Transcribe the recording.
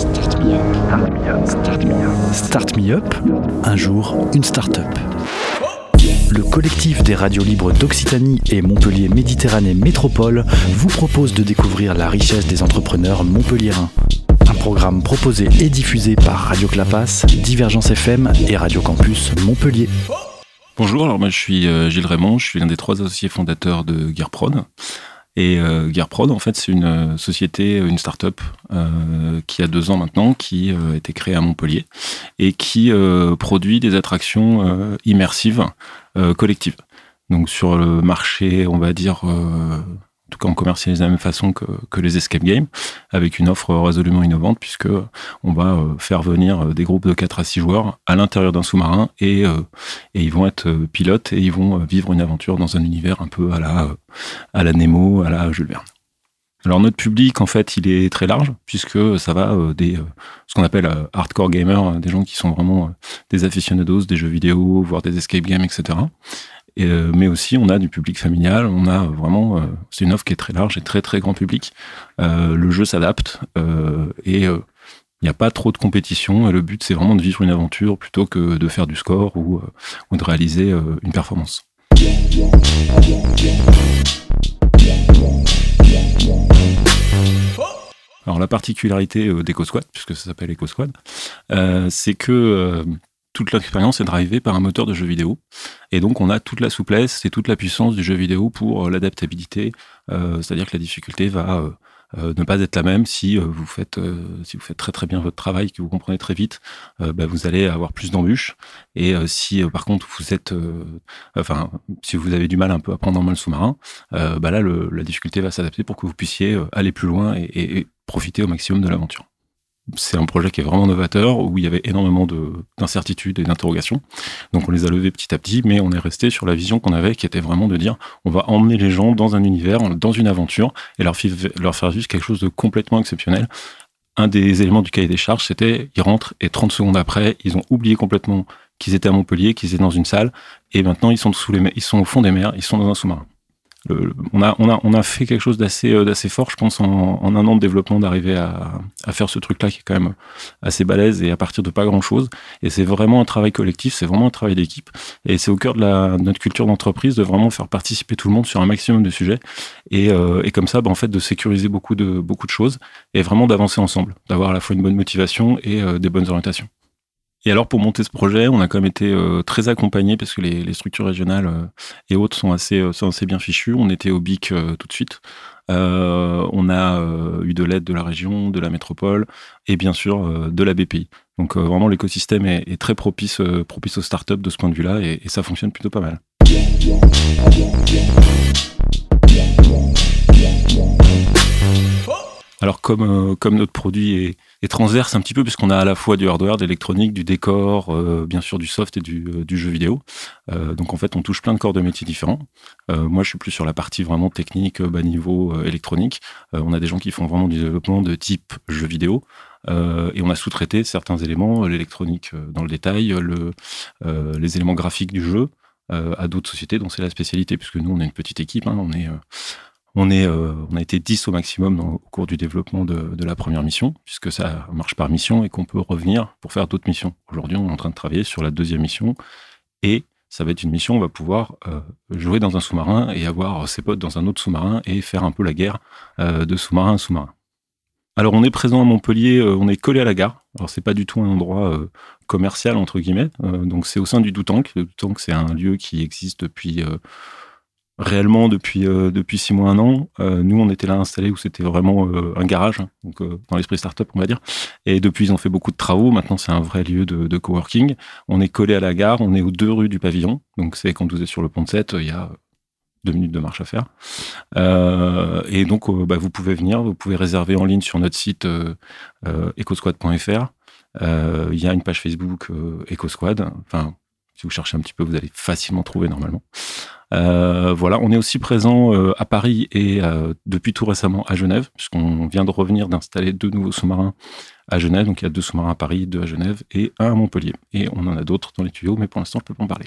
Start me up. Start me up. Un jour, une start-up. Le collectif des radios libres d'Occitanie et Montpellier Méditerranée Métropole vous propose de découvrir la richesse des entrepreneurs montpelliérains. Un programme proposé et diffusé par Radio Clapas, Divergence FM et Radio Campus Montpellier. Bonjour, alors moi je suis euh, Gilles Raymond, je suis l'un des trois associés fondateurs de Gearprod. Et euh, en fait, c'est une euh, société, une start-up euh, qui a deux ans maintenant, qui a été créée à Montpellier et qui produit des attractions immersives collectives. Donc sur le marché, on va dire en tout cas on commercialise de la même façon que, les escape games, avec une offre résolument innovante, puisque on va euh, faire venir euh, des groupes de 4 à 6 joueurs à l'intérieur d'un sous-marin et, euh, et, ils vont être pilotes et ils vont vivre une aventure dans un univers un peu à la, à la Nemo, à la Jules Verne. Alors notre public, en fait, il est très large puisque ça va des ce qu'on appelle hardcore gamers, des gens qui sont vraiment des aficionados des jeux vidéo, voire des escape games, etc. Euh, mais aussi, on a du public familial. On a vraiment, euh, c'est une offre qui est très large et très très grand public. Euh, le jeu s'adapte et il n'y a pas trop de compétition. Et le but, c'est vraiment de vivre une aventure plutôt que de faire du score ou, ou de réaliser une performance. Alors la particularité d'EcoSquad, puisque ça s'appelle EcoSquad, c'est que toute l'expérience est drivée par un moteur de jeu vidéo. Et donc, on a toute la souplesse et toute la puissance du jeu vidéo pour euh, l'adaptabilité. Euh, c'est-à-dire que la difficulté va euh, ne pas être la même si vous faites si vous faites très très bien votre travail, que vous comprenez très vite, bah, vous allez avoir plus d'embûches. Et si par contre vous êtes, enfin, si vous avez du mal un peu à prendre en main le sous-marin, bah là la difficulté va s'adapter pour que vous puissiez aller plus loin et profiter au maximum de l'aventure c'est un projet qui est vraiment novateur, où il y avait énormément d'incertitudes et d'interrogations. Donc on les a levés petit à petit, mais on est resté sur la vision qu'on avait, qui était vraiment de dire, on va emmener les gens dans un univers, dans une aventure, et leur, faire vivre quelque chose de complètement exceptionnel. Un des éléments du cahier des charges, c'était, ils rentrent, et 30 secondes après, ils ont oublié complètement qu'ils étaient à Montpellier, qu'ils étaient dans une salle, et maintenant ils sont, sous les, ils sont au fond des mers, ils sont dans un sous-marin on, a, on, a, on a fait quelque chose d'assez euh, d'assez fort, je pense, en, un an de développement, d'arriver à, à, faire ce truc-là qui est quand même assez balèze et à partir de pas grand-chose. Et c'est vraiment un travail collectif, c'est vraiment un travail d'équipe. Et c'est au cœur de, la, notre culture d'entreprise de vraiment faire participer tout le monde sur un maximum de sujets. Et, euh, et comme ça, bah, en fait, de sécuriser beaucoup de, beaucoup de choses et vraiment d'avancer ensemble, d'avoir à la fois une bonne motivation et euh, des bonnes orientations. Et alors pour monter ce projet, on a quand même été euh, très accompagné parce que les, structures régionales euh, et autres sont assez, euh, sont assez bien fichues. On était au BIC tout de suite. on a eu de l'aide de la région, de la métropole et bien sûr de la BPI. Donc vraiment l'écosystème est, très propice, propice aux startups de ce point de vue-là et, et ça fonctionne plutôt pas mal. Alors comme, comme notre produit est, et transverse un petit peu puisqu'on a à la fois du hardware, de l'électronique, du décor, euh, bien sûr du soft et du, euh, jeu vidéo. Euh, donc en fait, on touche plein de corps de métiers différents. moi, je suis plus sur la partie vraiment technique, bas niveau, électronique. on a des gens qui font vraiment du développement de type jeu vidéo. et on a sous-traité certains éléments, l'électronique dans le détail, le, les éléments graphiques du jeu, à d'autres sociétés dont c'est la spécialité, puisque nous, on est une petite équipe, hein, on est euh, on a été 10 au maximum au cours du développement de, la première mission, puisque ça marche par mission et qu'on peut revenir pour faire d'autres missions. Aujourd'hui, on est en train de travailler sur la deuxième mission et ça va être une mission où on va pouvoir euh, jouer dans un sous-marin et avoir ses potes dans un autre sous-marin et faire un peu la guerre euh, de sous-marin à sous-marin. Alors on est présent à Montpellier, on est collé à la gare. Alors c'est pas du tout un endroit commercial entre guillemets, donc c'est au sein du Doutank. Le Doutank c'est un lieu qui existe depuis réellement depuis euh, depuis six mois un an. Euh, nous, on était là installés où c'était vraiment euh, un garage, hein, donc dans l'esprit startup, on va dire. Et depuis, ils ont fait beaucoup de travaux. Maintenant, c'est un vrai lieu de, coworking. On est collé à la gare. On est aux deux rues du pavillon. Donc, c'est quand vous êtes sur le pont de 7, il y a deux minutes de marche à faire. et donc, bah, vous pouvez venir. Vous pouvez réserver en ligne sur notre site ecosquad.fr. Il y a une page Facebook EcoSquad. Enfin, si vous cherchez un petit peu, vous allez facilement trouver normalement. Euh, voilà, on est aussi présent euh, à Paris et euh, depuis tout récemment à Genève, puisqu'on vient de revenir d'installer deux nouveaux sous-marins à Genève. Donc il y a deux sous-marins à Paris, deux à Genève et un à Montpellier. Et on en a d'autres dans les tuyaux, mais pour l'instant, je ne peux pas en parler.